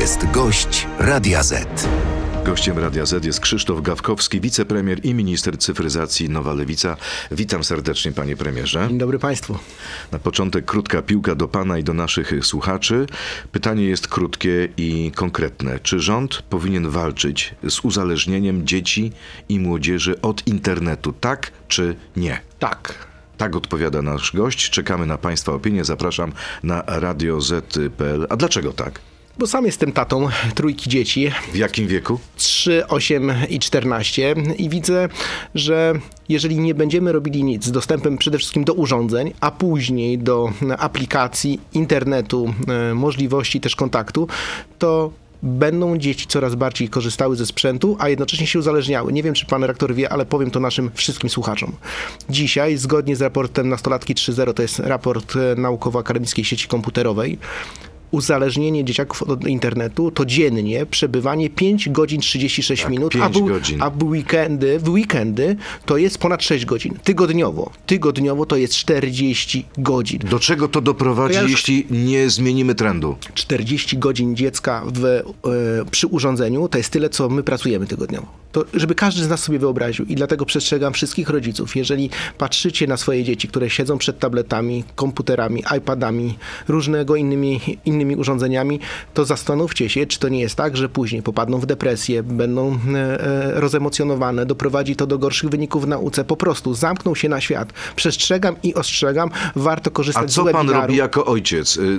jest gość Radia Z. Gościem Radia Z jest Krzysztof Gawkowski, wicepremier i minister cyfryzacji Nowa Lewica. Witam serdecznie, panie premierze. Dzień dobry państwu. Na początek krótka piłka do pana i do naszych słuchaczy. Pytanie jest krótkie i konkretne. Czy rząd powinien walczyć z uzależnieniem dzieci i młodzieży od internetu, tak czy nie? Tak. Tak odpowiada nasz gość. Czekamy na Państwa opinię. Zapraszam na radioz.pl. A dlaczego tak? Bo sam jestem tatą trójki dzieci, W jakim wieku? 3, 8 i 14 i widzę, że jeżeli nie będziemy robili nic z dostępem przede wszystkim do urządzeń, a później do aplikacji, internetu, e, możliwości też kontaktu, to będą dzieci coraz bardziej korzystały ze sprzętu, a jednocześnie się uzależniały. Nie wiem, czy pan rektor wie, ale powiem to naszym wszystkim słuchaczom. Dzisiaj, zgodnie z raportem Nastolatki 3.0, to jest raport e, naukowo-akademickiej sieci komputerowej, uzależnienie dzieciaków od internetu to dziennie przebywanie 5 godzin 36 minut, a, 5 w, godzin. a w weekendy, w weekendy to jest ponad 6 godzin. Tygodniowo. Tygodniowo to jest 40 godzin. Do czego to doprowadzi, To ja już- jeśli nie zmienimy trendu? 40 godzin dziecka w, e, przy urządzeniu to jest tyle, co my pracujemy tygodniowo. To, żeby każdy z nas sobie wyobraził i dlatego przestrzegam wszystkich rodziców, jeżeli patrzycie na swoje dzieci, które siedzą przed tabletami, komputerami, iPadami, różnego innymi, innymi urządzeniami, to zastanówcie się, czy to nie jest tak, że później popadną w depresję, będą e, e, rozemocjonowane, doprowadzi to do gorszych wyników w nauce, po prostu zamkną się na świat. Przestrzegam i ostrzegam, warto korzystać A z co pan robi jako ojciec? Y, y,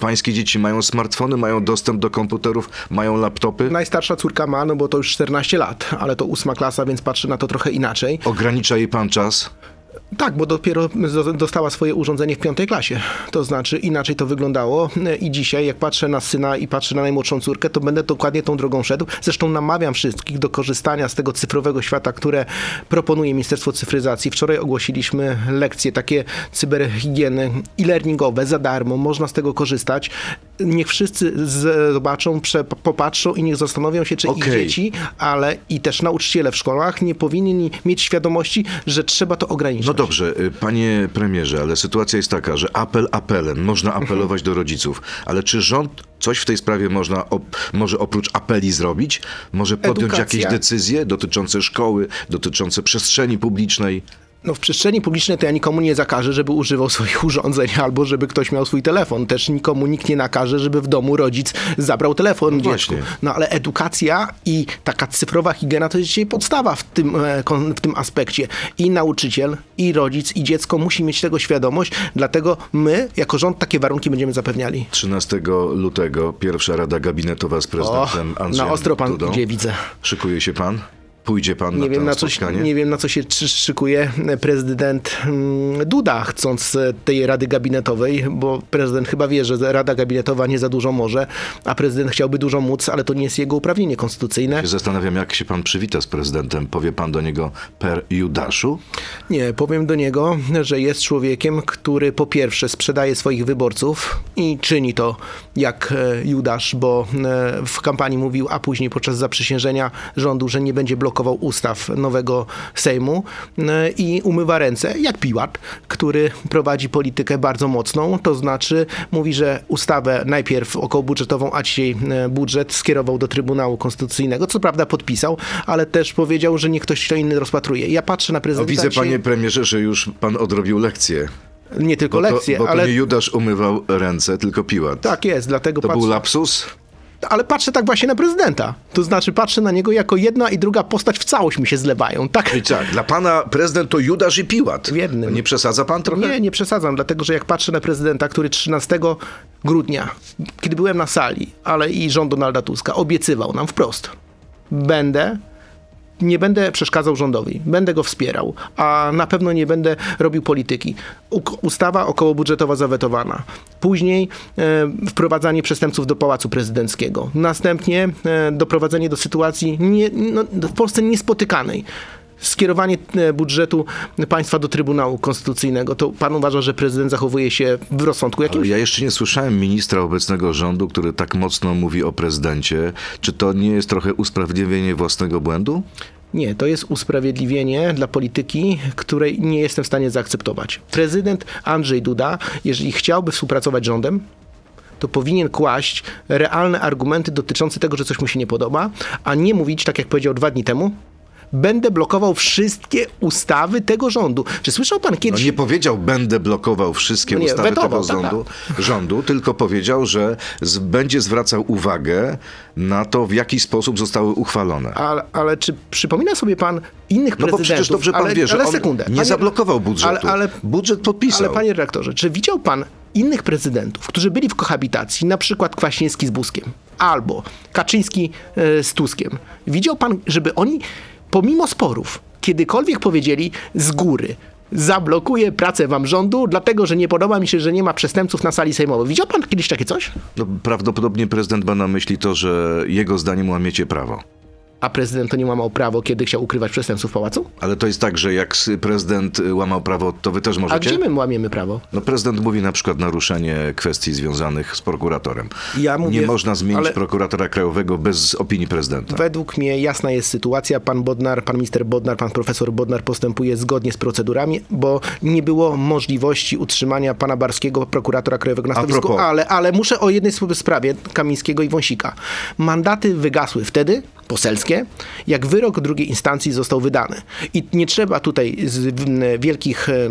Pańskie dzieci mają smartfony, mają dostęp do komputerów, mają laptopy? Najstarsza córka ma, no bo to już 14 lat, ale to ósma klasa, więc patrzy na to trochę inaczej. Ogranicza jej pan czas? Tak, bo dopiero dostała swoje urządzenie w piątej klasie. To znaczy inaczej to wyglądało i dzisiaj jak patrzę na syna i patrzę na najmłodszą córkę, to będę dokładnie tą drogą szedł. Zresztą namawiam wszystkich do korzystania z tego cyfrowego świata, które proponuje Ministerstwo Cyfryzacji. Wczoraj ogłosiliśmy lekcje takie cyberhigieny e-learningowe za darmo. Można z tego korzystać. Niech wszyscy zobaczą, popatrzą i niech zastanowią się, czy ich Okej. dzieci, ale i też nauczyciele w szkołach nie powinni mieć świadomości, że trzeba to ograniczyć. No dobrze, y, panie premierze, ale sytuacja jest taka, że apel apelem, można apelować do rodziców, ale czy rząd coś w tej sprawie można, op- może oprócz apeli zrobić? Może podjąć Edukacja. jakieś decyzje dotyczące szkoły, dotyczące przestrzeni publicznej? No w przestrzeni publicznej to ja nikomu nie zakażę, żeby używał swoich urządzeń albo żeby ktoś miał swój telefon. Też nikomu nikt nie nakaże, żeby w domu rodzic zabrał telefon dziecku. właśnie. No ale edukacja i taka cyfrowa higiena to jest dzisiaj podstawa w tym, e, w tym aspekcie. I nauczyciel, i rodzic, i dziecko musi mieć tego świadomość, dlatego my jako rząd takie warunki będziemy zapewniali. 13 lutego pierwsza rada gabinetowa z O, prezydentem Andrzejem na ostro pan Dudą. idzie, widzę. Szykuje się pan? Pójdzie pan Nie na wiem to na, co, spotkanie? nie wiem, na co się szy- szykuje prezydent mm, Duda, chcąc e, tej rady gabinetowej, bo prezydent chyba wie, że rada gabinetowa nie za dużo może, a prezydent chciałby dużo móc, ale to nie jest jego uprawnienie konstytucyjne. Się Zastanawiam, jak się pan przywita z prezydentem. Powie pan do niego per Judaszu? Nie, powiem do niego, że jest człowiekiem, który po pierwsze sprzedaje swoich wyborców i czyni to jak e, Judasz, bo e, w kampanii mówił, a później podczas zaprzysiężenia rządu, że nie będzie blokował ustaw nowego Sejmu e, i umywa ręce, jak Piłat, który prowadzi politykę bardzo mocną, to znaczy mówi, że ustawę najpierw okołobudżetową, a dzisiaj e, budżet skierował do Trybunału Konstytucyjnego, co prawda podpisał, ale też powiedział, że niech ktoś to inny rozpatruje. Ja patrzę na prezydenta widzę, dzisiaj- panie premierze, że już pan odrobił lekcję. nie tylko Bo to, lekcje, bo to ale nie Judasz umywał ręce, tylko Piłat. tak jest, dlatego To patrzę, był lapsus? Ale patrzę tak właśnie na prezydenta. To znaczy patrzę na niego jako jedna i druga postać w całość mi się zlewają. Tak. I tak, dla pana prezydent to Judasz i Piłat. W jednym. Nie przesadza pan trochę? Nie, nie przesadzam, dlatego że jak patrzę na prezydenta, który 13 grudnia, kiedy byłem na sali, ale i rząd Donalda Tuska, obiecywał nam wprost, będę nie będę przeszkadzał rządowi, będę go wspierał, a na pewno nie będę robił polityki. U- Ustawa okołobudżetowa zawetowana. Później e, wprowadzanie przestępców do Pałacu Prezydenckiego. Następnie e, doprowadzenie do sytuacji nie, no, w Polsce niespotykanej. Skierowanie e, budżetu państwa do Trybunału Konstytucyjnego. To pan uważa, że prezydent zachowuje się w rozsądku Ale jakimś? ja jeszcze nie słyszałem ministra obecnego rządu, który tak mocno mówi o prezydencie. Czy to nie jest trochę usprawiedliwienie własnego błędu? Nie, to jest usprawiedliwienie dla polityki, której nie jestem w stanie zaakceptować. Prezydent Andrzej Duda, jeżeli chciałby współpracować z rządem, to powinien kłaść realne argumenty dotyczące tego, że coś mu się nie podoba, a nie mówić, tak jak powiedział dwa dni temu, będę blokował wszystkie ustawy tego rządu. Czy słyszał pan No kiedyś... nie powiedział, będę blokował wszystkie No nie, ustawy wetował, tego tak, rządu, rządu, tylko powiedział, że z, będzie zwracał uwagę na to, w jaki sposób zostały uchwalone. Ale, ale czy przypomina sobie pan innych No bo prezydentów? przecież dobrze pan ale, wie, że ale sekundę. nie Panie- zablokował budżetu. Ale, ale, Budżet podpisał. ale panie redaktorze, czy widział pan innych prezydentów, którzy byli w kohabitacji, na przykład Kwaśniewski z Buskiem, albo Kaczyński e, z Tuskiem? Widział pan, żeby oni, pomimo sporów, kiedykolwiek powiedzieli z góry, zablokuję pracę wam rządu, dlatego że nie podoba mi się, że nie ma przestępców na sali sejmowej. Widział pan kiedyś takie coś? No, prawdopodobnie prezydent ma na myśli to, że jego zdaniem łamiecie prawo. A prezydent to nie łamał prawo, kiedy chciał ukrywać przestępców w pałacu? Ale to jest tak, że jak prezydent y, łamał prawo, to wy też A możecie? gdzie my łamiemy prawo? No prezydent mówi na przykład naruszenie kwestii związanych z prokuratorem. Ja mówię- nie można zmienić ale- prokuratora krajowego bez opinii prezydenta. Według mnie jasna jest sytuacja. Pan Bodnar, pan minister Bodnar, pan profesor Bodnar postępuje zgodnie z procedurami, bo nie było możliwości utrzymania pana Barskiego, prokuratora krajowego na A stanowisku. Ale, ale muszę o jednej sp- sprawie Kamińskiego i Wąsika. Mandaty wygasły wtedy, poselskie, jak wyrok drugiej instancji został wydany. I nie trzeba tutaj wielkich e,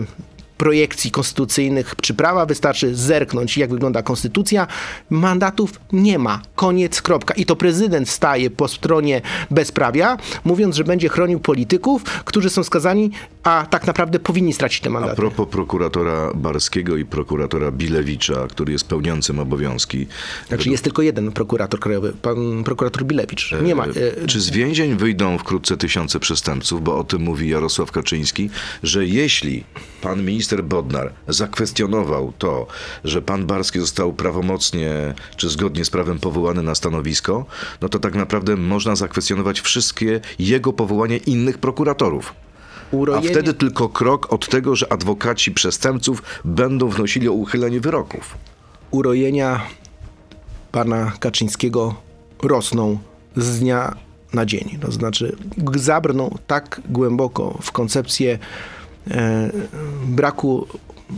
projekcji konstytucyjnych czy prawa, wystarczy zerknąć, jak wygląda konstytucja. Mandatów nie ma. Koniec, kropka. I to prezydent staje po stronie bezprawia, mówiąc, że będzie chronił polityków, którzy są skazani, a tak naprawdę powinni stracić te A mandaty. propos prokuratora Barskiego i prokuratora Bilewicza, który jest pełniącym obowiązki. Znaczy jest tylko jeden prokurator krajowy, pan prokurator Bilewicz. Nie ma. e, Czy z więzień wyjdą wkrótce tysiące przestępców, bo o tym mówi Jarosław Kaczyński, że jeśli pan minister Bodnar zakwestionował to, że pan Barski został prawomocnie czy zgodnie z prawem powołany na stanowisko, no to tak naprawdę można zakwestionować wszystkie jego powołanie innych prokuratorów. A urojenie- wtedy tylko krok od tego, że adwokaci przestępców będą wnosili o uchylenie wyroków. urojenia pana Kaczyńskiego rosną z dnia na dzień. To znaczy g- zabrną tak głęboko w koncepcję braku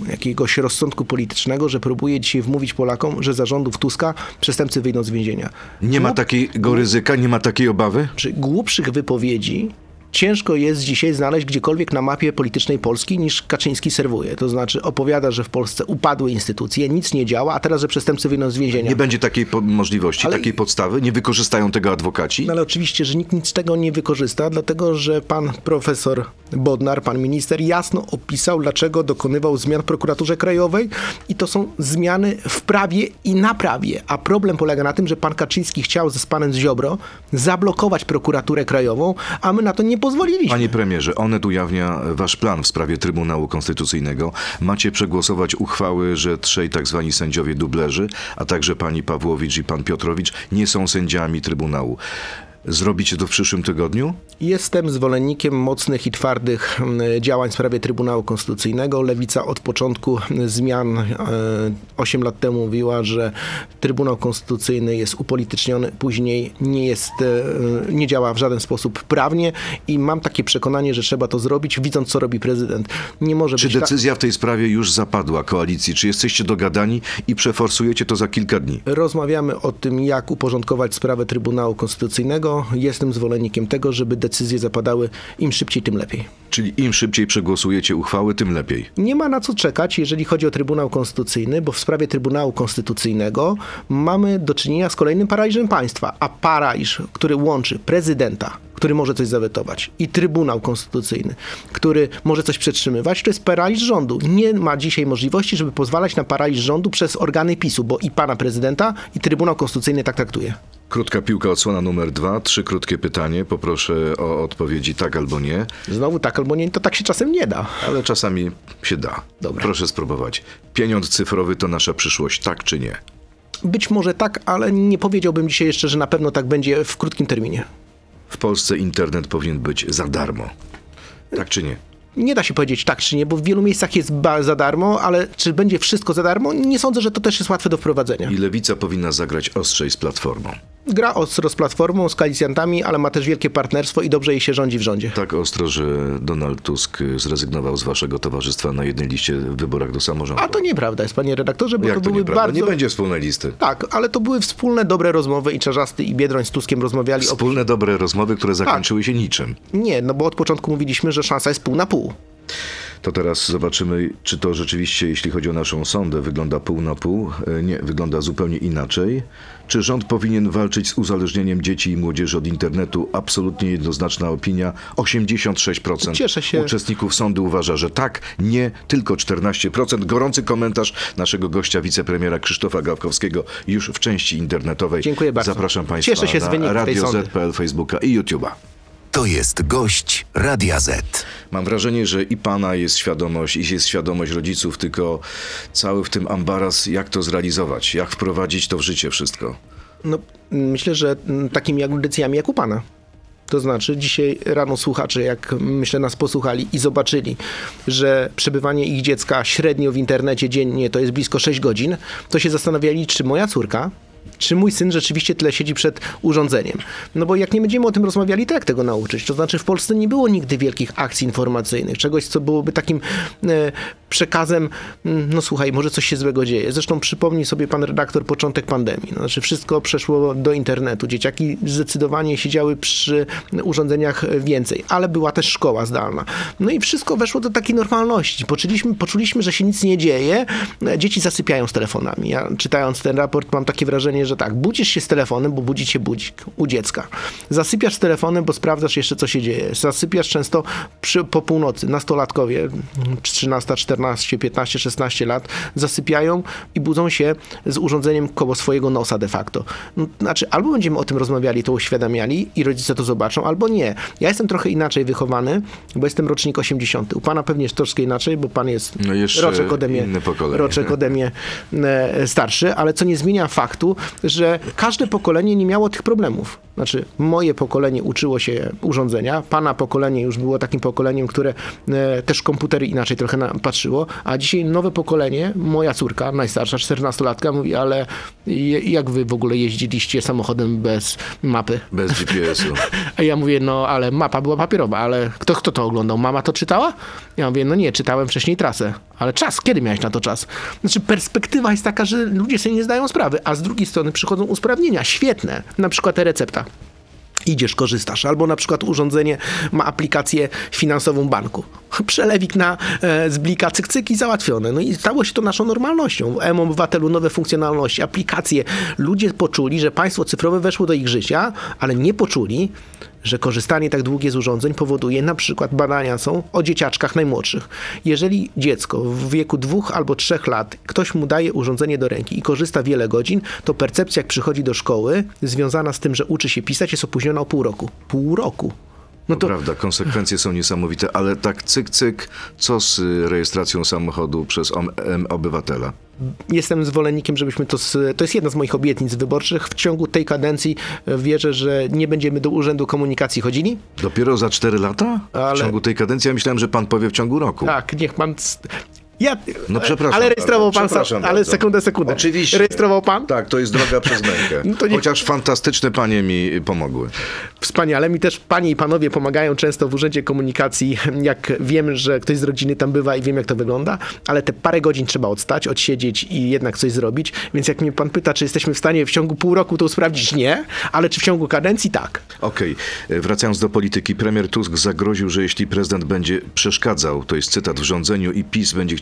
jakiegoś rozsądku politycznego, że próbuje dzisiaj wmówić Polakom, że za rządów Tuska przestępcy wyjdą z więzienia. Nie ma takiego ryzyka, nie ma takiej obawy? czy głupszych wypowiedzi ciężko jest dzisiaj znaleźć gdziekolwiek na mapie politycznej Polski niż Kaczyński serwuje. To znaczy opowiada, że w Polsce upadły instytucje, nic nie działa, a teraz, że przestępcy wyjdą z więzienia. Nie będzie takiej możliwości, Ale- takiej podstawy? Nie wykorzystają tego adwokaci? No ale oczywiście, że nikt nic z tego nie wykorzysta, dlatego że pan profesor Bodnar, pan minister jasno opisał, dlaczego dokonywał zmian w prokuraturze krajowej i to są zmiany w prawie i na prawie. A problem polega na tym, że pan Kaczyński chciał ze z panem Ziobro zablokować prokuraturę krajową, a my na to nie pozwoliliśmy. Panie premierze, Onet ujawnia wasz plan w sprawie Trybunału Konstytucyjnego. Macie przegłosować uchwały, że trzej tak zwani sędziowie dublerzy, a także pani Pawłowicz i pan Piotrowicz nie są sędziami Trybunału. Zrobicie to w przyszłym tygodniu? Jestem zwolennikiem mocnych i twardych mm, działań w sprawie Trybunału Konstytucyjnego. Lewica od początku zmian e, 8 lat temu mówiła, że Trybunał Konstytucyjny jest upolityczniony, później nie jest, e, nie działa w żaden sposób prawnie i mam takie przekonanie, że trzeba to zrobić, widząc co robi prezydent. Nie może Czy być tak- decyzja w tej sprawie już zapadła koalicji? Czy jesteście dogadani i przeforsujecie to za kilka dni? Rozmawiamy o tym, jak uporządkować sprawę Trybunału Konstytucyjnego. Jestem zwolennikiem tego, żeby decyzje zapadały im szybciej, tym lepiej. Czyli im szybciej przegłosujecie uchwały, tym lepiej. Nie ma na co czekać, jeżeli chodzi o Trybunał Konstytucyjny, bo w sprawie Trybunału Konstytucyjnego mamy do czynienia z kolejnym paraliżem państwa, a paraliż, który łączy prezydenta, który może coś zawetować, i Trybunał Konstytucyjny, który może coś przetrzymywać, to jest paraliż rządu. Nie ma dzisiaj możliwości, żeby pozwalać na paraliż rządu przez organy PiSu, bo i pana prezydenta, i Trybunał Konstytucyjny tak traktuje. Krótka piłka, odsłona numer dwa. Trzy krótkie pytanie. Poproszę o odpowiedzi tak albo nie, Znowu tak albo nie, to tak się czasem nie da. ale czasami się da. Dobra. Proszę spróbować. Pieniądz cyfrowy to nasza przyszłość, tak czy nie? Być może tak, ale nie powiedziałbym dzisiaj jeszcze, że na pewno tak będzie w krótkim terminie. W Polsce internet powinien być za darmo. Tak czy nie? Nie da się powiedzieć tak czy nie, bo w wielu miejscach jest za darmo, ale czy będzie wszystko za darmo? Nie sądzę, że to też jest łatwe do wprowadzenia. I lewica powinna zagrać ostrzej z platformą. Gra ostro z Platformą, z koalicjantami, ale ma też wielkie partnerstwo i dobrze jej się rządzi w rządzie. Tak ostro, że Donald Tusk zrezygnował z waszego towarzystwa na jednej liście w wyborach do samorządu. A to nieprawda jest, panie redaktorze, bo Jak to to były bardzo... Nie będzie wspólnej listy. Tak, ale to były wspólne, dobre rozmowy i Czarzasty i Biedroń z Tuskiem rozmawiali o... Wspólne, dobre rozmowy, które Tak. zakończyły się niczym. Nie, no bo od początku mówiliśmy, że szansa jest pół na pół. To teraz zobaczymy, czy to rzeczywiście, jeśli chodzi o naszą sondę, wygląda pół na pół. E, Nie, wygląda zupełnie inaczej. Czy rząd powinien walczyć z uzależnieniem dzieci i młodzieży od internetu? Absolutnie jednoznaczna opinia. 86% Cieszę się. uczestników sądu uważa, że tak, nie, tylko 14%. Gorący komentarz naszego gościa, wicepremiera Krzysztofa Gawkowskiego już w części internetowej. Dziękuję bardzo. Zapraszam Państwa Cieszę się z na wyniku tej Radio. Z.pl, Facebooka i YouTube'a. To jest gość Radia Z. Mam wrażenie, że i pana jest świadomość, i jest świadomość rodziców, tylko cały w tym ambaras, jak to zrealizować, jak wprowadzić to w życie wszystko. No, myślę, że takimi audycjami jak u pana. To znaczy, dzisiaj rano słuchacze, jak myślę, nas posłuchali i zobaczyli, że przebywanie ich dziecka średnio w internecie dziennie to jest blisko 6 godzin, to się zastanawiali, czy moja córka, czy mój syn rzeczywiście tyle siedzi przed urządzeniem. No bo jak nie będziemy o tym rozmawiali, to jak tego nauczyć? To znaczy, w Polsce nie było nigdy wielkich akcji informacyjnych, czegoś, co byłoby takim e, przekazem, mm, no słuchaj, może coś się złego dzieje. Zresztą przypomnij sobie pan redaktor początek pandemii. No, znaczy wszystko przeszło do internetu. Dzieciaki zdecydowanie siedziały przy urządzeniach więcej, ale była też szkoła zdalna. No i wszystko weszło do takiej normalności. Poczuliśmy, poczuliśmy że się nic nie dzieje. Dzieci zasypiają z telefonami. Ja czytając ten raport mam takie wrażenie, że tak, budzisz się z telefonem, bo budzi cię budzik u dziecka. Zasypiasz z telefonem, bo sprawdzasz jeszcze, co się dzieje. Zasypiasz często przy, po północy. Nastolatkowie, 13, 14, 15, 16 lat, zasypiają i budzą się z urządzeniem koło swojego nosa de facto. No, Znaczy, albo będziemy o tym rozmawiali, to uświadamiali i rodzice to zobaczą, albo nie. Ja jestem trochę inaczej wychowany, bo jestem rocznik 80. U pana pewnie jest troszkę inaczej, bo pan jest No roczek ode mnie, roczek ode mnie e, starszy, ale co nie zmienia faktu, że każde pokolenie nie miało tych problemów. Znaczy, moje pokolenie uczyło się urządzenia, pana pokolenie już było takim pokoleniem, które e, też komputery inaczej trochę na, patrzyło, a dzisiaj nowe pokolenie, moja córka, najstarsza, 14-latka, mówi, ale je, jak wy w ogóle jeździliście samochodem bez mapy? Bez GPS-u. A ja mówię, no ale mapa była papierowa, ale kto, kto to oglądał? Mama to czytała? Ja mówię, no nie, czytałem wcześniej trasę. Ale czas, kiedy miałeś na to czas? Znaczy perspektywa jest taka, że ludzie sobie nie zdają sprawy, a z drugiej strony przychodzą usprawnienia, świetne. Na przykład e-recepta. Idziesz, korzystasz. Albo na przykład urządzenie ma aplikację finansową banku. Przelewik na e, z blika cyk, cyk i załatwione. No i stało się to naszą normalnością. W M-Obywatelu nowe funkcjonalności, aplikacje. Ludzie poczuli, że państwo cyfrowe weszło do ich życia, ale nie poczuli, że korzystanie tak długie z urządzeń powoduje na przykład badania są o dzieciaczkach najmłodszych. Jeżeli dziecko w wieku dwóch albo trzech lat ktoś mu daje urządzenie do ręki i korzysta wiele godzin, to percepcja jak przychodzi do szkoły związana z tym, że uczy się pisać jest opóźniona o pół roku. Pół roku. No to Prawda, konsekwencje są niesamowite, ale tak cyk, cyk, co z rejestracją samochodu przez obywatela? jestem zwolennikiem, żebyśmy to. Z, to jest jedna z moich obietnic wyborczych. W ciągu tej kadencji e, wierzę, że nie będziemy do Urzędu Komunikacji chodzili. Dopiero za 4 lata? Ale- W ciągu tej kadencji? Ja myślałem, że pan powie w ciągu roku. Tak, niech pan. Ja, No przepraszam Ale rejestrował pan. przepraszam ale sekundę, sekundę. Oczywiście. Rejestrował pan? Tak, to jest droga przez mękę. No niech- Chociaż fantastyczne panie mi pomogły. Wspaniale. Mi też panie i panowie pomagają często w Urzędzie Komunikacji, jak wiem, że ktoś z rodziny tam bywa i wiem, jak to wygląda, ale te parę godzin trzeba odstać, odsiedzieć i jednak coś zrobić. Więc jak mnie pan pyta, czy jesteśmy w stanie w ciągu pół roku to sprawdzić, nie, ale czy w ciągu kadencji, tak. Okej, e, wracając do polityki, premier Tusk zagroził, że jeśli prezydent będzie przeszkadzał, to jest cytat w rządzeniu i PiS będzie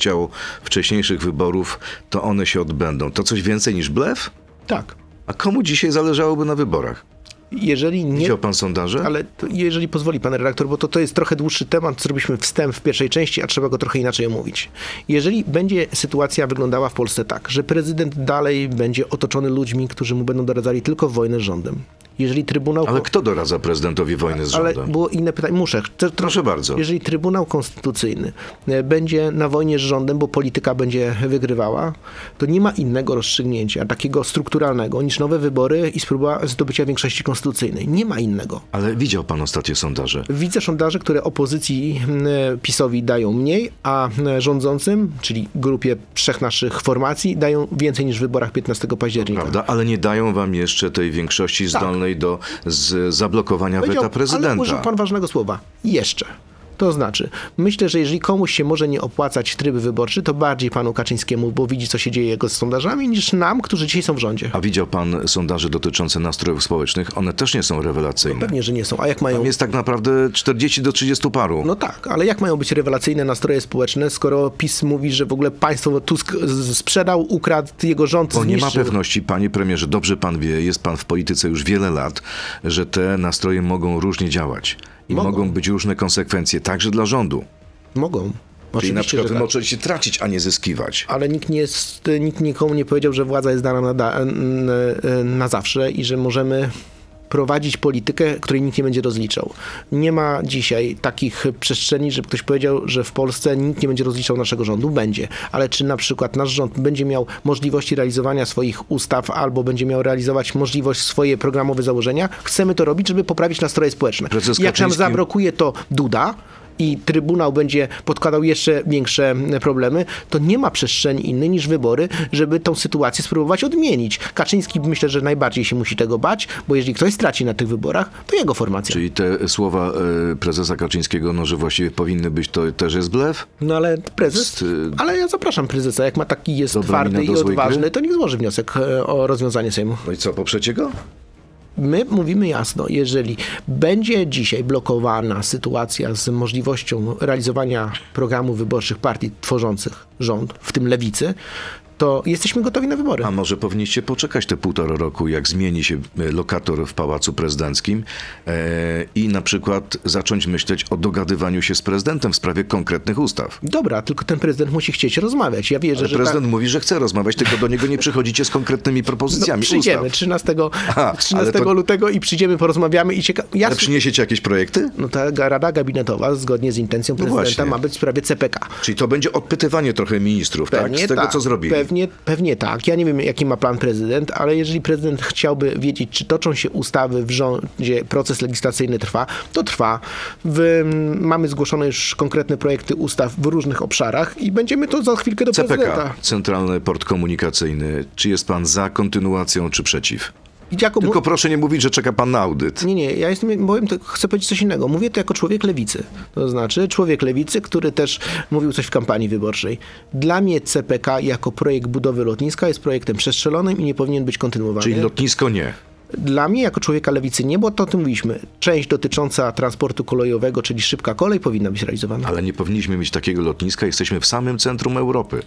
wcześniejszych wyborów, to one się odbędą. To coś więcej niż blef? Tak. A komu dzisiaj zależałoby na wyborach? Jeżeli nie, Widział pan sondaże? Ale jeżeli pozwoli pan redaktor, bo to, to jest trochę dłuższy temat, zrobiliśmy wstęp w pierwszej części, a trzeba go trochę inaczej omówić. Jeżeli będzie sytuacja wyglądała w Polsce tak, że prezydent dalej będzie otoczony ludźmi, którzy mu będą doradzali tylko wojnę z rządem. Jeżeli Trybunał... Ale kto doradza prezydentowi wojny z Ale rządem? było inne pytanie. Muszę. Chcę- Proszę bardzo. Jeżeli Trybunał Konstytucyjny e, będzie na wojnie z rządem, bo polityka będzie wygrywała, to nie ma innego rozstrzygnięcia, takiego strukturalnego, niż nowe wybory i spróba zdobycia większości konstytucyjnej. Nie ma innego. Ale widział pan ostatnie sondaże. Widzę sondaże, które opozycji m, PiSowi dają mniej, a m, rządzącym, czyli grupie trzech naszych formacji, dają więcej niż w wyborach 15 października. Prawda? Ale nie dają wam jeszcze tej większości zdolnej do z zablokowania weta prezydenta. Ale użył pan ważnego słowa. Jeszcze. To znaczy, myślę, że jeżeli komuś się może nie opłacać tryb wyborczy, to bardziej panu Kaczyńskiemu, bo widzi, co się dzieje jego z sondażami, niż nam, którzy dzisiaj są w rządzie. A widział pan sondaże dotyczące nastrojów społecznych? One też nie są rewelacyjne. Pewnie, że nie są. A jak mają... Tam jest tak naprawdę 40 do 30 paru. No tak, ale jak mają być rewelacyjne nastroje społeczne, skoro PiS mówi, że w ogóle państwo Tusk sprzedał, ukradł, jego rząd Bo nie ma pewności, panie premierze, dobrze pan wie, jest pan w polityce już wiele lat, że te nastroje mogą różnie działać. I Mogą. mogą, być różne konsekwencje, także dla rządu. Mogą. Czyli Oczywiście, na przykład tak. możecie tracić, a nie zyskiwać. Ale nikt, nie jest, nikt nikomu nie powiedział, że władza jest dana na, da, n- n- na zawsze i że możemy prowadzić politykę, której nikt nie będzie rozliczał. Nie ma dzisiaj takich przestrzeni, żeby ktoś powiedział, że w Polsce nikt nie będzie rozliczał naszego rządu. Będzie. Ale czy na przykład nasz rząd będzie miał możliwości realizowania swoich ustaw albo będzie miał realizować możliwość swoje programowe założenia? Chcemy to robić, żeby poprawić nastroje społeczne. Jak nam zablokuje to Duda, i Trybunał będzie podkładał jeszcze większe problemy, to nie ma przestrzeni innej niż wybory, żeby tą sytuację spróbować odmienić. Kaczyński myślę, że najbardziej się musi tego bać, bo jeżeli ktoś straci na tych wyborach, to jego formacja. Czyli te słowa e, prezesa Kaczyńskiego, no, że właściwie powinny być, to też jest blef? No ale prezes, y, ale ja zapraszam prezesa, jak ma taki jest twardy i odważny, gry? to niech złoży wniosek e, o rozwiązanie Sejmu. No i co, poprzecie go? My mówimy jasno, jeżeli będzie dzisiaj blokowana sytuacja z możliwością realizowania programów wyborczych partii tworzących rząd, w tym lewicy, to jesteśmy gotowi na wybory. A może powinniście poczekać te półtora roku, jak zmieni się e, lokator w Pałacu Prezydenckim e, i na przykład zacząć myśleć o dogadywaniu się z prezydentem w sprawie konkretnych ustaw. Dobra, tylko ten prezydent musi chcieć rozmawiać. Ja wierzę, Ale że prezydent tak, mówi, że chce rozmawiać, tylko do niego nie przychodzicie z konkretnymi no, propozycjami przyjdziemy ustaw. 13, Aha, 13 ale to- lutego i przyjdziemy, porozmawiamy i cieka... ja Ale przyniesiecie jakieś projekty? No ta Rada Gabinetowa, zgodnie z intencją prezydenta, właśnie. ma być w sprawie CPK. Czyli to będzie odpytywanie trochę ministrów, tak? Z tego, co zrobili. Pewnie, pewnie tak. Ja nie wiem, jaki ma plan prezydent, ale jeżeli prezydent chciałby wiedzieć, czy toczą się ustawy w rządzie, proces legislacyjny trwa, to trwa. W, mamy zgłoszone już konkretne projekty ustaw w różnych obszarach i będziemy to za chwilkę do CPK, prezydenta. Centralny Port Komunikacyjny. Czy jest pan za kontynuacją, czy przeciw? Jako, Tylko proszę nie mówić, że czeka pan na audyt. Nie, nie, ja jestem, powiem, to, chcę powiedzieć coś innego. Mówię to jako człowiek lewicy. To znaczy człowiek lewicy, który też mówił coś w kampanii wyborczej. Dla mnie CPK jako projekt budowy lotniska jest projektem przestrzelonym i nie powinien być kontynuowany. Czyli lotnisko nie. Dla mnie, jako człowieka lewicy, nie, bo to o tym mówiliśmy. Część dotycząca transportu kolejowego, czyli szybka kolej, powinna być realizowana. Ale nie powinniśmy mieć takiego lotniska, jesteśmy w samym centrum Europy.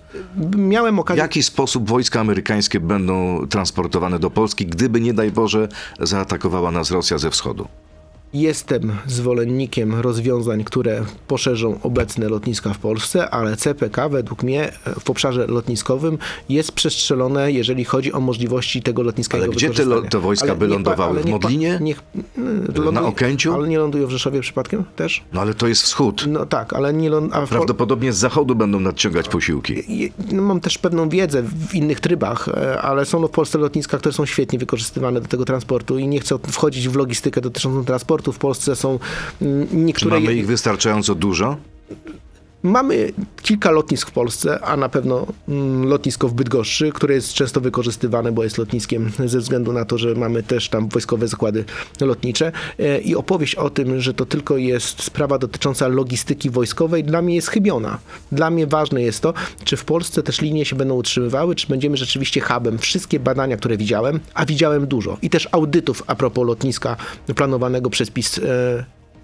Miałem W okazję. jaki sposób wojska amerykańskie będą transportowane do Polski, gdyby nie daj Boże zaatakowała nas Rosja ze wschodu? Jestem zwolennikiem rozwiązań, które poszerzą obecne lotniska w Polsce, ale CPK według mnie w obszarze lotniskowym jest przestrzelone, jeżeli chodzi o możliwości tego lotniska. Ale gdzie te lo- wojska Ale by lądowały? W Modlinie? Niech, Na Okęciu? Ale nie lądują w Rzeszowie przypadkiem też? No ale to jest wschód. No tak, ale nie lądują. Prawdopodobnie z zachodu będą nadciągać posiłki. No, mam też pewną wiedzę w innych trybach, e, ale są w Polsce lotniska, które są świetnie wykorzystywane do tego transportu i nie chcę wchodzić w logistykę dotyczącą transportu. W Polsce są mm, Czy niektóre... mamy ich wystarczająco dużo? Mamy kilka lotnisk w Polsce, a na pewno mm, lotnisko w Bydgoszczy, które jest często wykorzystywane, bo jest lotniskiem ze względu na to, że mamy też tam wojskowe zakłady lotnicze. E, I opowieść o tym, że to tylko jest sprawa dotycząca logistyki wojskowej, dla mnie jest chybiona. Dla mnie ważne jest to, czy w Polsce też linie się będą utrzymywały, czy będziemy rzeczywiście hubem. Wszystkie badania, które widziałem, a widziałem dużo, i też audytów a propos lotniska planowanego przez PiS.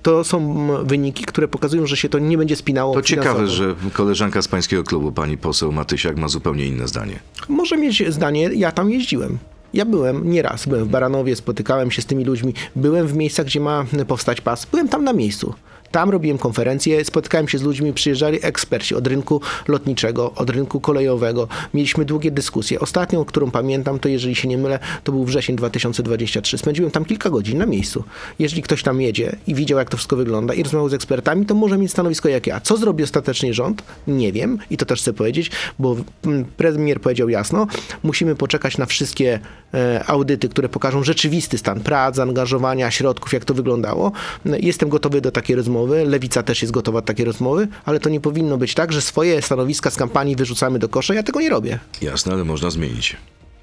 To są wyniki, które pokazują, że się to nie będzie spinało. To finansowo. ciekawe, że koleżanka z pańskiego klubu, pani poseł Matysiak, ma zupełnie inne zdanie. Może mieć zdanie, ja tam jeździłem. Ja byłem nieraz, byłem w Baranowie, spotykałem się z tymi ludźmi, byłem w miejscach, gdzie ma powstać pas, byłem tam na miejscu. Tam robiłem konferencje, spotkałem się z ludźmi, przyjeżdżali eksperci od rynku lotniczego, od rynku kolejowego. Mieliśmy długie dyskusje. Ostatnią, którą pamiętam, to jeżeli się nie mylę, to był wrzesień 2023. Spędziłem tam kilka godzin na miejscu. Jeżeli ktoś tam jedzie i widział, jak to wszystko wygląda i rozmawiał z ekspertami, to może mieć stanowisko jak ja. Co zrobi ostatecznie rząd? Nie wiem i to też chcę powiedzieć, bo mm, premier powiedział jasno, musimy poczekać na wszystkie e, audyty, które pokażą rzeczywisty stan prac, zaangażowania, środków, jak to wyglądało. Jestem gotowy do takiej rozmowy, lewica też jest gotowa do takiej rozmowy, ale to nie powinno być tak, że swoje stanowiska z kampanii wyrzucamy do kosza. Ja tego nie robię. Jasne, ale można zmienić.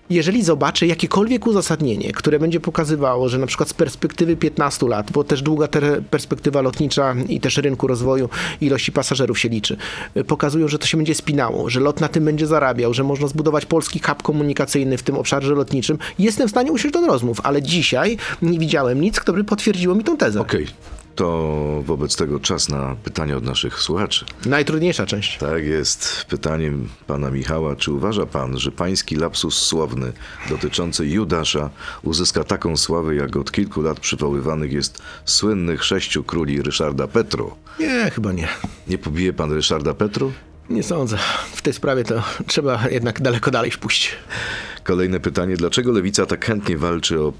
Jeżeli zobaczę jakiekolwiek uzasadnienie, które będzie pokazywało, że na przykład z perspektywy 15 lat, bo też długa perspektywa lotnicza i też rynku rozwoju ilości pasażerów się liczy, pokazują, że to się będzie spinało, że lot na tym będzie zarabiał, że można zbudować polski hub komunikacyjny w tym obszarze lotniczym, jestem w stanie usiąść do rozmów, ale dzisiaj nie widziałem nic, kto by potwierdziło mi tą tezę. Okej, to wobec tego czas na pytania od naszych słuchaczy. Najtrudniejsza część. Tak jest. Pytaniem pana Michała, czy uważa pan, że pański lapsus słowny dotyczący Judasza uzyska taką sławę, jak od kilku lat przywoływanych jest słynnych sześciu króli Ryszarda Petru? Nie, chyba nie. Nie pobije pan Ryszarda Petru? Nie sądzę. W tej sprawie to trzeba jednak daleko dalej pójść. Kolejne pytanie. Dlaczego lewica tak chętnie walczy o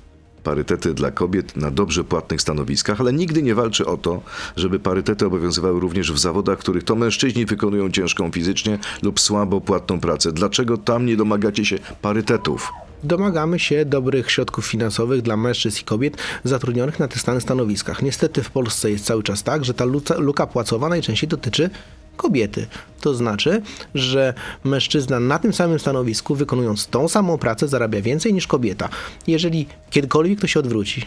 parytety dla kobiet na dobrze płatnych stanowiskach, ale nigdy nie walczy o to, żeby parytety obowiązywały również w zawodach, w których to mężczyźni wykonują ciężką fizycznie lub słabo płatną pracę. Dlaczego tam nie domagacie się parytetów? domagamy się dobrych środków finansowych dla mężczyzn i kobiet zatrudnionych na tych samych stanowiskach. Niestety w Polsce jest cały czas tak, że ta luka, luka płacowa najczęściej dotyczy kobiety. To znaczy, że mężczyzna na tym samym stanowisku, wykonując tą samą pracę, zarabia więcej niż kobieta. Jeżeli kiedykolwiek to się odwróci,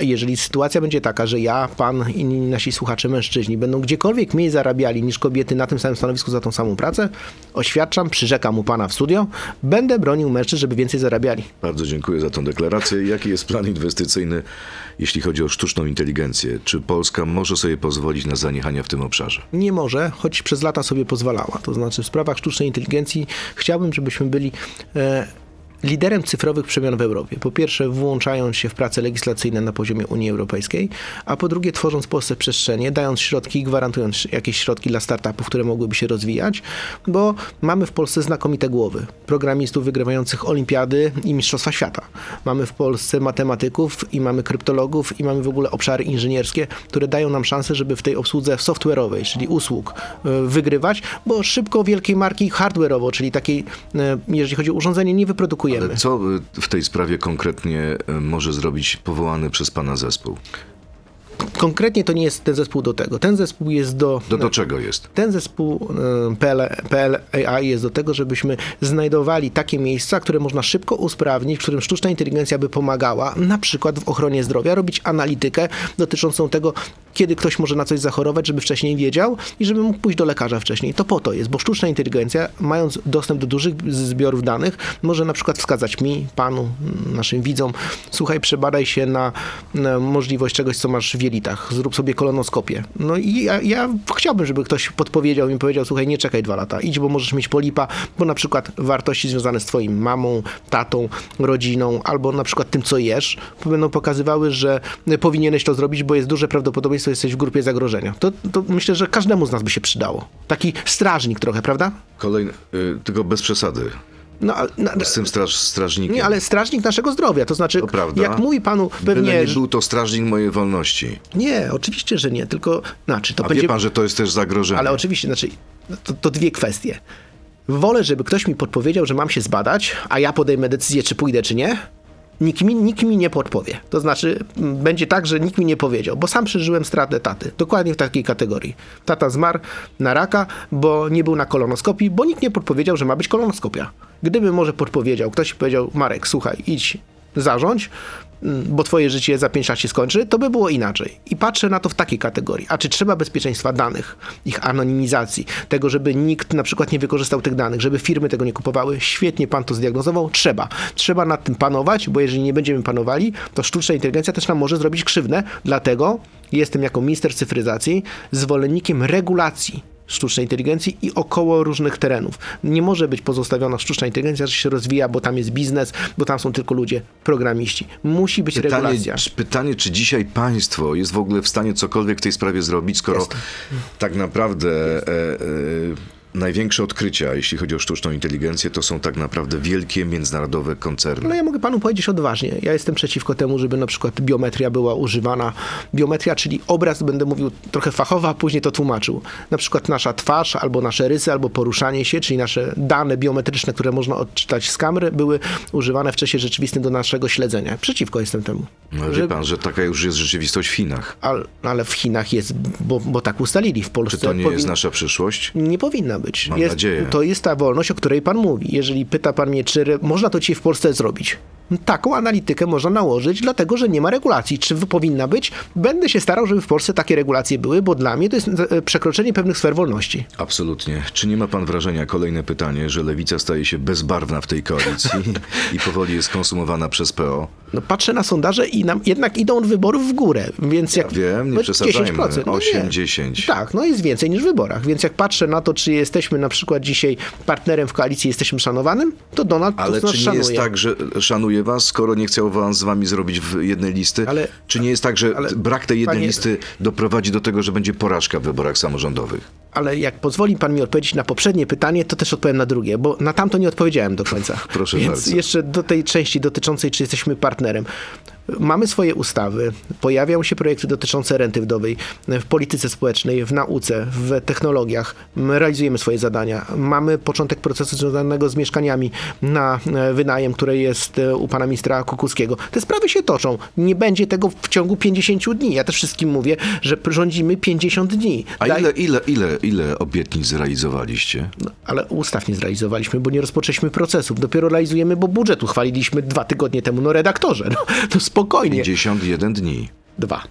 jeżeli sytuacja będzie taka, że ja, pan i nasi słuchacze mężczyźni będą gdziekolwiek mniej zarabiali niż kobiety na tym samym stanowisku za tą samą pracę, oświadczam, przyrzekam u pana w studio, będę bronił mężczyzn, żeby więcej zarabiali. Bardzo dziękuję za tę deklarację. Jaki jest plan inwestycyjny, jeśli chodzi o sztuczną inteligencję? Czy Polska może sobie pozwolić na zaniechania w tym obszarze? Nie może, choć przez lata sobie pozwalała. To znaczy w sprawach sztucznej inteligencji chciałbym, żebyśmy byli e, liderem cyfrowych przemian w Europie. Po pierwsze, włączając się w prace legislacyjne na poziomie Unii Europejskiej, a po drugie, tworząc Polsce przestrzenie, dając środki i gwarantując jakieś środki dla startupów, które mogłyby się rozwijać, bo mamy w Polsce znakomite głowy. Programistów wygrywających olimpiady i mistrzostwa świata. Mamy w Polsce matematyków i mamy kryptologów i mamy w ogóle obszary inżynierskie, które dają nam szansę, żeby w tej obsłudze software'owej, czyli usług, e, wygrywać, bo szybko wielkiej marki hardware'owo, czyli takiej, e, jeżeli chodzi o urządzenie, nie wyprodukujemy. Ale co w tej sprawie konkretnie y, może zrobić powołany przez pana zespół? Konkretnie to nie jest ten zespół do tego. Ten zespół jest do. Do, do czego jest? Ten zespół y, PL, PL AI jest do tego, żebyśmy znajdowali takie miejsca, które można szybko usprawnić, w którym sztuczna inteligencja by pomagała, na przykład w ochronie zdrowia, robić analitykę dotyczącą tego, kiedy ktoś może na coś zachorować, żeby wcześniej wiedział i żeby mógł pójść do lekarza wcześniej. To po to jest, bo sztuczna inteligencja, mając dostęp do dużych zbiorów danych, może na przykład wskazać mi, panu, naszym widzom, słuchaj, przebadaj się na, na możliwość czegoś, co masz w jelitach, zrób sobie kolonoskopię. No i ja, ja chciałbym, żeby ktoś podpowiedział mi, powiedział, słuchaj, nie czekaj dwa lata, idź, bo możesz mieć polipa, bo na przykład wartości związane z twoim mamą, tatą, rodziną, albo na przykład tym, co jesz, będą pokazywały, że powinieneś to zrobić, bo jest duże prawdopodobieństwo, że jesteś w grupie zagrożenia. To, to myślę, że każdemu z nas by się przydało. Taki strażnik trochę, prawda? Kolejny, y, tylko bez przesady. No, na, Z tym straż, strażnikiem. nie, ale strażnik naszego zdrowia, to znaczy, To prawda. jak mówi panu Byle pewnie... nie był to strażnik mojej wolności. Nie, oczywiście, że nie, tylko, znaczy, to A będzie... wie pan, że to jest też zagrożenie. Ale oczywiście, znaczy, to, to dwie kwestie. Wolę, żeby ktoś mi podpowiedział, że mam się zbadać, a ja podejmę decyzję, czy pójdę, czy nie. Nikt mi, nikt mi nie podpowie. To znaczy, będzie tak, że nikt mi nie powiedział, bo sam przeżyłem stratę taty. Dokładnie w takiej kategorii. Tata zmarł na raka, bo nie był na kolonoskopii, bo nikt nie podpowiedział, że ma być kolonoskopia. Gdyby może podpowiedział, ktoś powiedział, Marek, słuchaj, idź, zarządź, mm, bo twoje życie za 5 lat się skończy, to by było inaczej. I patrzę na to w takiej kategorii. A czy trzeba bezpieczeństwa danych, ich anonimizacji, tego, żeby nikt na przykład nie wykorzystał tych danych, żeby firmy tego nie kupowały? Świetnie pan to zdiagnozował. Trzeba. Trzeba nad tym panować, bo jeżeli nie będziemy panowali, to sztuczna inteligencja też nam może zrobić krzywdę. Dlatego jestem jako minister cyfryzacji zwolennikiem regulacji sztucznej inteligencji i około różnych terenów. Nie może być pozostawiona sztuczna inteligencja, że się rozwija, bo tam jest biznes, bo tam są tylko ludzie, programiści. Musi być Pytanie, regulacja. pytanie, czy dzisiaj państwo jest w ogóle w stanie cokolwiek w tej sprawie zrobić, skoro Jest. tak naprawdę e, e, największe odkrycia, jeśli chodzi o sztuczną inteligencję, to są tak naprawdę wielkie międzynarodowe koncerny. No ja mogę panu powiedzieć odważnie. Ja jestem przeciwko temu, żeby na przykład biometria była używana. Biometria, czyli obraz, będę mówił trochę fachowo, a później to tłumaczył. Na przykład nasza twarz, albo nasze rysy, albo poruszanie się, czyli nasze dane biometryczne, które można odczytać z kamery, były używane w czasie rzeczywistym do naszego śledzenia. Przeciwko jestem temu. No, Że- wie pan, że taka już jest rzeczywistość w Chinach. al- ale w Chinach jest, bo, bo tak ustalili. W Polsce Czy to nie powin- jest nasza przyszłość? nie powinna być. Mam jest, nadzieję. To jest ta wolność, o której pan mówi. Jeżeli pyta pan mnie, czy można to dzisiaj w Polsce zrobić, taką analitykę można nałożyć, dlatego że nie ma regulacji. Czy powinna być? Będę się starał, żeby w Polsce takie regulacje były, bo dla mnie to jest e, przekroczenie pewnych sfer wolności. Absolutnie. Czy nie ma pan wrażenia, kolejne pytanie, że lewica staje się bezbarwna w tej koalicji i powoli jest konsumowana przez PO? No, patrzę na sondaże i nam jednak idą wyborów w górę, więc jak... Wiem, nie no, przesadzajmy. 10%, no 8, nie. 10. Tak, no jest więcej niż w wyborach, więc jak patrzę na to, czy jesteśmy na przykład dzisiaj partnerem w koalicji, jesteśmy szanowanym, to Donald Ale Tusk nas czy nie szanuje. jest tak, że szanuje was, skoro nie chciał was z wami zrobić w jednej listy? Ale- czy nie jest tak, że ale, brak tej jednej panie- listy doprowadzi do tego, że będzie porażka w wyborach samorządowych? Ale jak pozwoli pan mi odpowiedzieć na poprzednie pytanie, to też odpowiem na drugie, bo na tamto nie odpowiedziałem do końca. Proszę Więc bardzo. jeszcze do tej części dotyczącej, czy jesteśmy partnerem. Mamy swoje ustawy, pojawiają się projekty dotyczące renty wdowej w polityce społecznej, w nauce, w technologiach. My realizujemy swoje zadania. Mamy początek procesu związanego z mieszkaniami na e, wynajem, które jest e, u pana ministra Kukuskiego. Te sprawy się toczą. Nie będzie tego w ciągu 50 dni. Ja też wszystkim mówię, że rządzimy 50 dni. A Daj- ile, ile, ile, ile obietnic zrealizowaliście? no, ale ustaw nie zrealizowaliśmy, bo nie rozpoczęliśmy procesów. Dopiero realizujemy, bo budżet uchwaliliśmy dwa tygodnie temu. No redaktorze, no, to spokojnie. 51 dni. Dwa.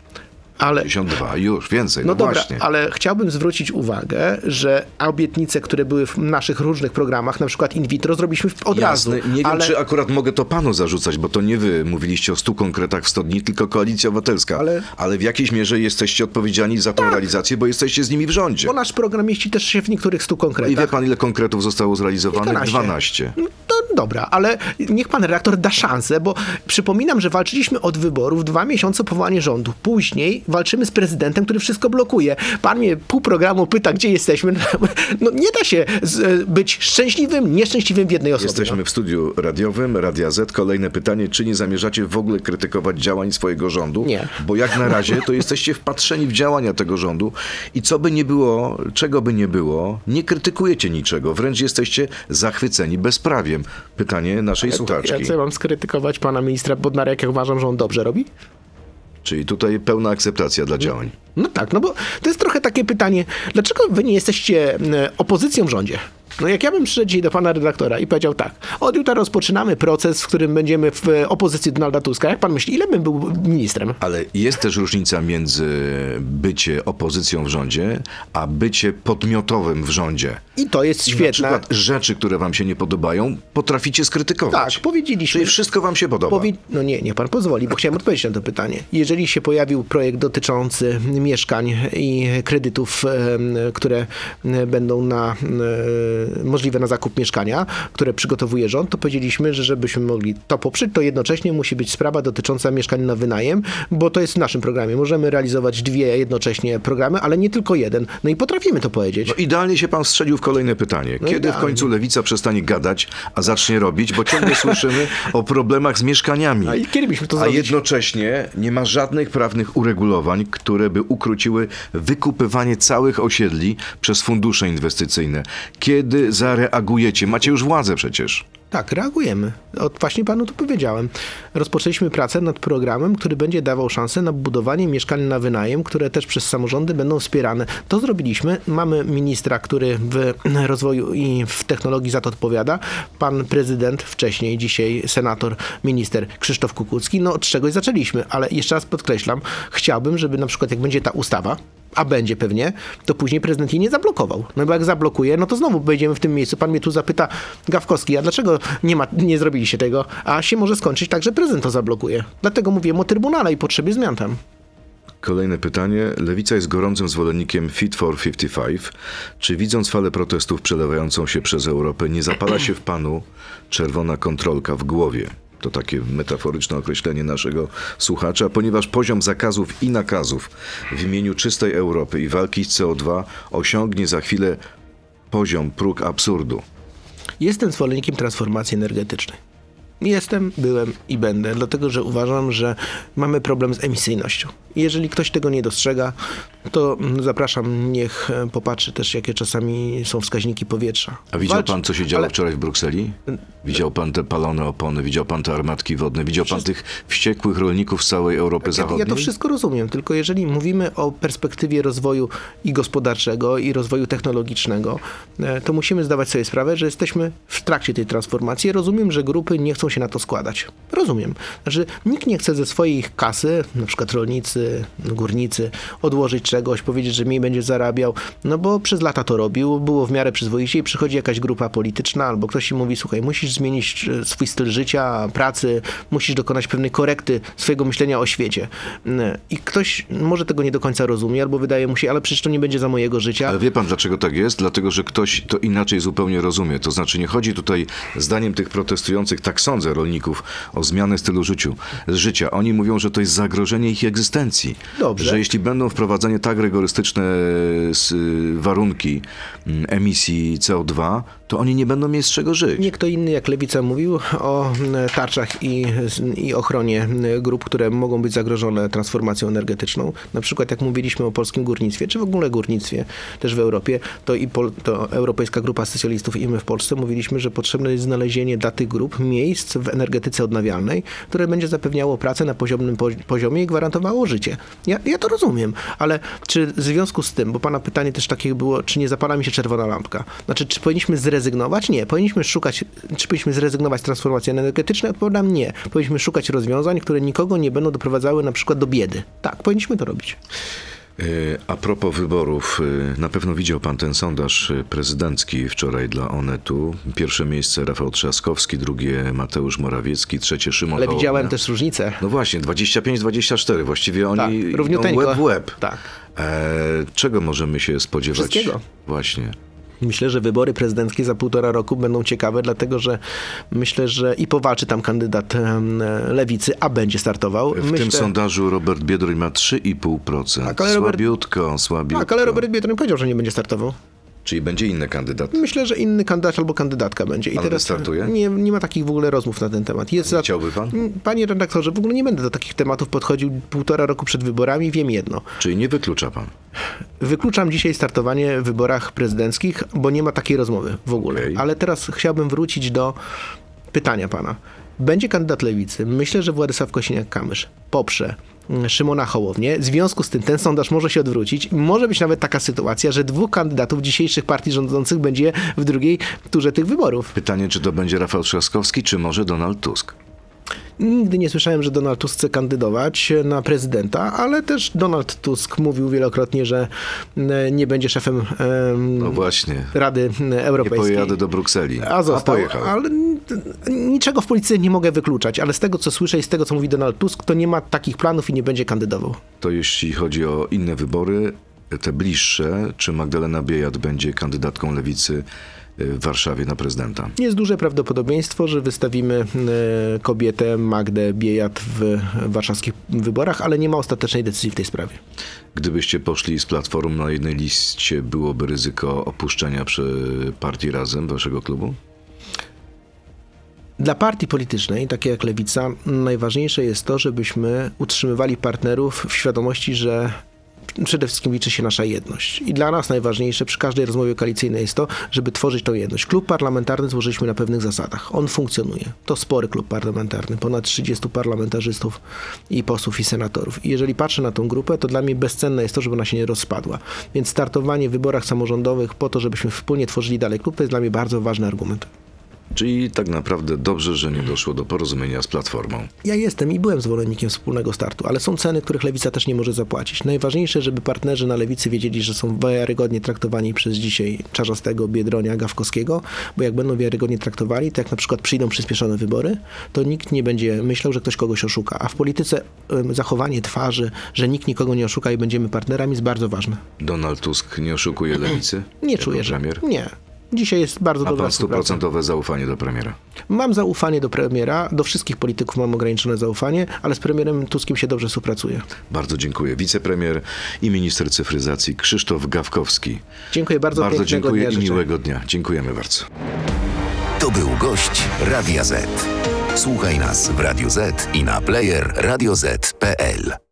Ale 52, już więcej, no, no dobra, właśnie. ale chciałbym zwrócić uwagę, że obietnice, które były w naszych różnych programach, na przykład in vitro, zrobiliśmy w- od Jasne, razu. nie wiem, ale, czy akurat mogę to panu zarzucać, bo to nie wy mówiliście o 100 konkretach w 100 dni, tylko Koalicja Obywatelska. Ale- ale w jakiejś mierze jesteście odpowiedzialni za tą realizację, bo jesteście z nimi w rządzie. bo nasz program mieści też się w niektórych stu I konkretach. wie pan, ile konkretów zostało zrealizowanych? 12. 12. No to dobra, ale niech pan redaktor da szansę, bo przypominam, że walczyliśmy od wyborów dwa miesiące powołanie rządu. Później walczymy z prezydentem, który wszystko blokuje. Pan mnie pół programu pyta, gdzie jesteśmy. No nie da się z, być szczęśliwym, nieszczęśliwym w jednej osobie. Jesteśmy w studiu radiowym, Radia Z. Kolejne pytanie, czy nie zamierzacie w ogóle krytykować działań swojego rządu? Nie. Bo jak na razie to jesteście wpatrzeni w działania tego rządu i co by nie było, czego by nie było, nie krytykujecie niczego, wręcz jesteście zachwyceni bezprawiem. Pytanie naszej No. słuchaczki. Ja co mam skrytykować pana ministra Bodnarek, jak uważam, że on dobrze robi? Czyli tutaj pełna akceptacja dla działań. No tak, no bo to jest trochę takie pytanie, dlaczego wy nie jesteście e, opozycją w rządzie? No jak ja bym przyszedł dzisiaj do pana redaktora i powiedział tak, od jutra rozpoczynamy proces, w którym będziemy w e, opozycji Donalda Tuska. Jak pan myśli, ile bym był ministrem? Ale jest też różnica między bycie opozycją w rządzie, a bycie podmiotowym w rządzie. I to jest Na świetne. przykład rzeczy, które wam się nie podobają, potraficie skrytykować. Tak, powiedzieliśmy. Czyli wszystko wam się podoba. Powi- no nie, niech pan pozwoli, bo chciałem odpowiedzieć na to pytanie. Jeżeli się pojawił projekt dotyczący mieszkań i kredytów, które będą na, możliwe na zakup mieszkania, które przygotowuje rząd, to powiedzieliśmy, że żebyśmy mogli to poprzeć, to jednocześnie musi być sprawa dotycząca mieszkań na wynajem, bo to jest w naszym programie. Możemy realizować dwie jednocześnie programy, ale nie tylko jeden. No i potrafimy to powiedzieć. No idealnie się pan strzelił w kolejne pytanie. Kiedy w końcu lewica przestanie gadać, a zacznie robić, bo ciągle słyszymy o problemach z mieszkaniami. A kiedy byśmy to a jednocześnie nie ma żadnych prawnych uregulowań, które by ukróciły wykupywanie całych osiedli przez fundusze inwestycyjne. Kiedy zareagujecie? Macie już władzę przecież. Tak, reagujemy. Od, właśnie panu to powiedziałem. Rozpoczęliśmy pracę nad programem, który będzie dawał szansę na budowanie mieszkań na wynajem, które też przez samorządy będą wspierane. To zrobiliśmy. Mamy ministra, który w rozwoju i w technologii za to odpowiada. Pan prezydent, wcześniej, dzisiaj senator, minister Krzysztof Kukucki. No od czegoś zaczęliśmy, ale jeszcze raz podkreślam, chciałbym, żeby na przykład jak będzie ta ustawa, a będzie pewnie, to później prezydent jej nie zablokował. No bo jak zablokuje, no to znowu będziemy w tym miejscu. Pan mnie tu zapyta, Gawkowski, a dlaczego nie, ma, nie zrobiliście tego? A się może skończyć tak, że prezydent to zablokuje. Dlatego mówiłem o Trybunale i potrzebie zmian tam. Kolejne pytanie. Lewica jest gorącym zwolennikiem Fit for 55. Czy widząc falę protestów przelewającą się przez Europę, nie zapala się w panu czerwona kontrolka w głowie? To takie metaforyczne określenie naszego słuchacza, ponieważ poziom zakazów i nakazów w imieniu czystej Europy i walki z CO2 osiągnie za chwilę poziom, próg absurdu. Jestem zwolennikiem transformacji energetycznej. Jestem, byłem i będę, dlatego że uważam, że mamy problem z emisyjnością. Jeżeli ktoś tego nie dostrzega, to zapraszam, niech popatrzy też, jakie czasami są wskaźniki powietrza. A widział pan, co się działo ale- wczoraj w Brukseli? Widział pan te palone opony, widział pan te armatki wodne, widział pan tych wściekłych rolników z całej Europy Ja, Zachodniej? ja to wszystko rozumiem, tylko jeżeli mówimy o perspektywie rozwoju i gospodarczego, i rozwoju technologicznego, e, to musimy zdawać sobie sprawę, że jesteśmy w trakcie tej transformacji. Rozumiem, że grupy nie chcą się na to składać. Rozumiem. Znaczy, nikt nie chce ze swojej kasy, na przykład rolnicy, górnicy, odłożyć czegoś, powiedzieć, że mniej będzie zarabiał, no bo przez lata to robił, było w miarę przyzwoicie i przychodzi jakaś grupa polityczna albo ktoś im mówi, słuchaj, musisz zmienić e, swój styl życia, pracy, musisz dokonać pewnej korekty swojego myślenia o świecie. Mm, I ktoś może tego nie do końca rozumie, albo wydaje mu się, ale przecież to nie będzie za mojego życia. Ale wie pan, dlaczego tak jest? Dlatego, że ktoś to inaczej zupełnie rozumie. To znaczy, nie chodzi tutaj, zdaniem tych protestujących, tak sądzę, rolników, o zmianę stylu życiu, życia. Oni mówią, że to jest zagrożenie ich egzystencji. Dobrze. Że jeśli będą wprowadzane tak rygorystyczne s- warunki mm, emisji CO2, to oni nie będą mieć z czego żyć. Nie kto inny jak Lewica mówił o mm, tarczach i, i ochronie mm, grup, które mogą być zagrożone transformacją energetyczną. Na przykład jak mówiliśmy o polskim górnictwie, czy w ogóle górnictwie też w Europie, to i Pol, to Europejska Grupa Specjalistów i my w Polsce mówiliśmy, że potrzebne jest znalezienie dla tych grup miejsc w energetyce odnawialnej, które będzie zapewniało pracę na poziomym po, poziomie i gwarantowało życie. Ja, ja to rozumiem, ale czy w związku z tym, bo pana pytanie też takie było, czy nie zapala mi się czerwona lampka? Znaczy, czy powinniśmy zrezygnować? Nie. Powinniśmy szukać, czy powinniśmy zrezygnować z transformacji energetycznej? Odpowiadam nie. Powinniśmy szukać rozwiązań, które nikogo nie będą doprowadzały na przykład do biedy. Tak, powinniśmy to robić. E, A propos wyborów, e, na pewno widział pan ten sondaż e, prezydencki wczoraj dla Onetu. Pierwsze miejsce Rafał Trzaskowski, drugie Mateusz Morawiecki, trzecie Szymon Ale Hołownia. widziałem też różnicę. No właśnie, 25-24. Właściwie oni Tak, równiuteńko. łeb w łeb. Tak. E, czego możemy się spodziewać? Wszystkiego. Właśnie. Myślę, że wybory prezydenckie za półtora roku będą ciekawe, dlatego że myślę, że i powalczy tam kandydat lewicy, a będzie startował. W myślę, tym sondażu Robert Biedroń ma 3,5%. Tak, ale Robert- Słabiutko, słabiutko. Tak, ale Robert Biedroń powiedział, że nie będzie startował. Czyli będzie inny kandydat. Myślę, że inny kandydat albo kandydatka będzie. I Ale wystartuje? Nie, nie ma takich w ogóle rozmów na ten temat. Jest za... Chciałby pan? Panie redaktorze, w ogóle nie będę do takich tematów podchodził półtora roku przed wyborami. Wiem jedno. Czyli nie wyklucza pan. Wykluczam dzisiaj startowanie w wyborach prezydenckich, bo nie ma takiej rozmowy w ogóle. Okej. Ale teraz chciałbym wrócić do pytania pana. Będzie kandydat lewicy. Myślę, że Władysław Kosiniak-Kamysz poprze mm, Szymona Hołownię. W związku z tym ten sondaż może się odwrócić. Może być nawet taka sytuacja, że dwóch kandydatów dzisiejszych partii rządzących będzie w drugiej turze tych wyborów. Pytanie, czy to będzie Rafał Trzaskowski, czy może Donald Tusk? Nigdy nie słyszałem, że Donald Tusk chce kandydować na prezydenta, ale też Donald Tusk mówił wielokrotnie, że mm, nie będzie szefem em, No właśnie. Rady Nie Europejskiej. pojadę do Brukseli. A został, pojechał. ale niczego w polityce nie mogę wykluczać, ale z tego, co słyszę i z tego, co mówi Donald Tusk, to nie ma takich planów i nie będzie kandydował. To jeśli chodzi o inne wybory, te bliższe, czy Magdalena Biejat będzie kandydatką lewicy y, w Warszawie na prezydenta? Jest duże prawdopodobieństwo, że wystawimy e, kobietę Magdę Biejat w warszawskich wyborach, ale nie ma ostatecznej decyzji w tej sprawie. Gdybyście poszli z platformą na jednej liście, byłoby ryzyko opuszczenia przy partii Razem, waszego klubu? Dla partii politycznej, takiej jak Lewica, najważniejsze jest to, żebyśmy utrzymywali partnerów w świadomości, że przede wszystkim liczy się nasza jedność. I dla nas najważniejsze przy każdej rozmowie koalicyjnej jest to, żeby tworzyć tą jedność. Klub parlamentarny złożyliśmy na pewnych zasadach. On funkcjonuje. To spory klub parlamentarny. Ponad 30 parlamentarzystów i posłów i senatorów. I jeżeli patrzę na tą grupę, to dla mnie bezcenne jest to, żeby ona się nie rozpadła. Więc startowanie w wyborach samorządowych po to, żebyśmy wspólnie tworzyli dalej klub, to jest dla mnie bardzo ważny argument. Czyli tak naprawdę dobrze, że nie doszło do porozumienia z Platformą. Ja jestem i byłem zwolennikiem wspólnego startu, ale są ceny, których lewica też nie może zapłacić. Najważniejsze, żeby partnerzy na lewicy wiedzieli, że są wiarygodnie traktowani przez dzisiaj Czarzastego, Biedronia, Gawkowskiego, bo jak będą wiarygodnie traktowali, to jak na przykład przyjdą przyspieszone wybory, to nikt nie będzie myślał, że ktoś kogoś oszuka. A w polityce zachowanie twarzy, że nikt nikogo nie oszuka i będziemy partnerami jest bardzo ważne. Donald Tusk nie oszukuje lewicy? Nie czuję, że... premier? Nie. Dzisiaj jest bardzo A dobra pan stuprocentowe zaufanie do premiera? Mam zaufanie do premiera, do wszystkich polityków mam ograniczone zaufanie, ale z premierem Tuskiem się dobrze współpracuje. Bardzo dziękuję. Wicepremier i minister cyfryzacji Krzysztof Gawkowski. Dziękuję bardzo, Bardzo dziękuję dnia i życzę. miłego dnia. Dziękujemy bardzo. To był gość Radia Z. Słuchaj nas w Radio Z i na player radioz.pl.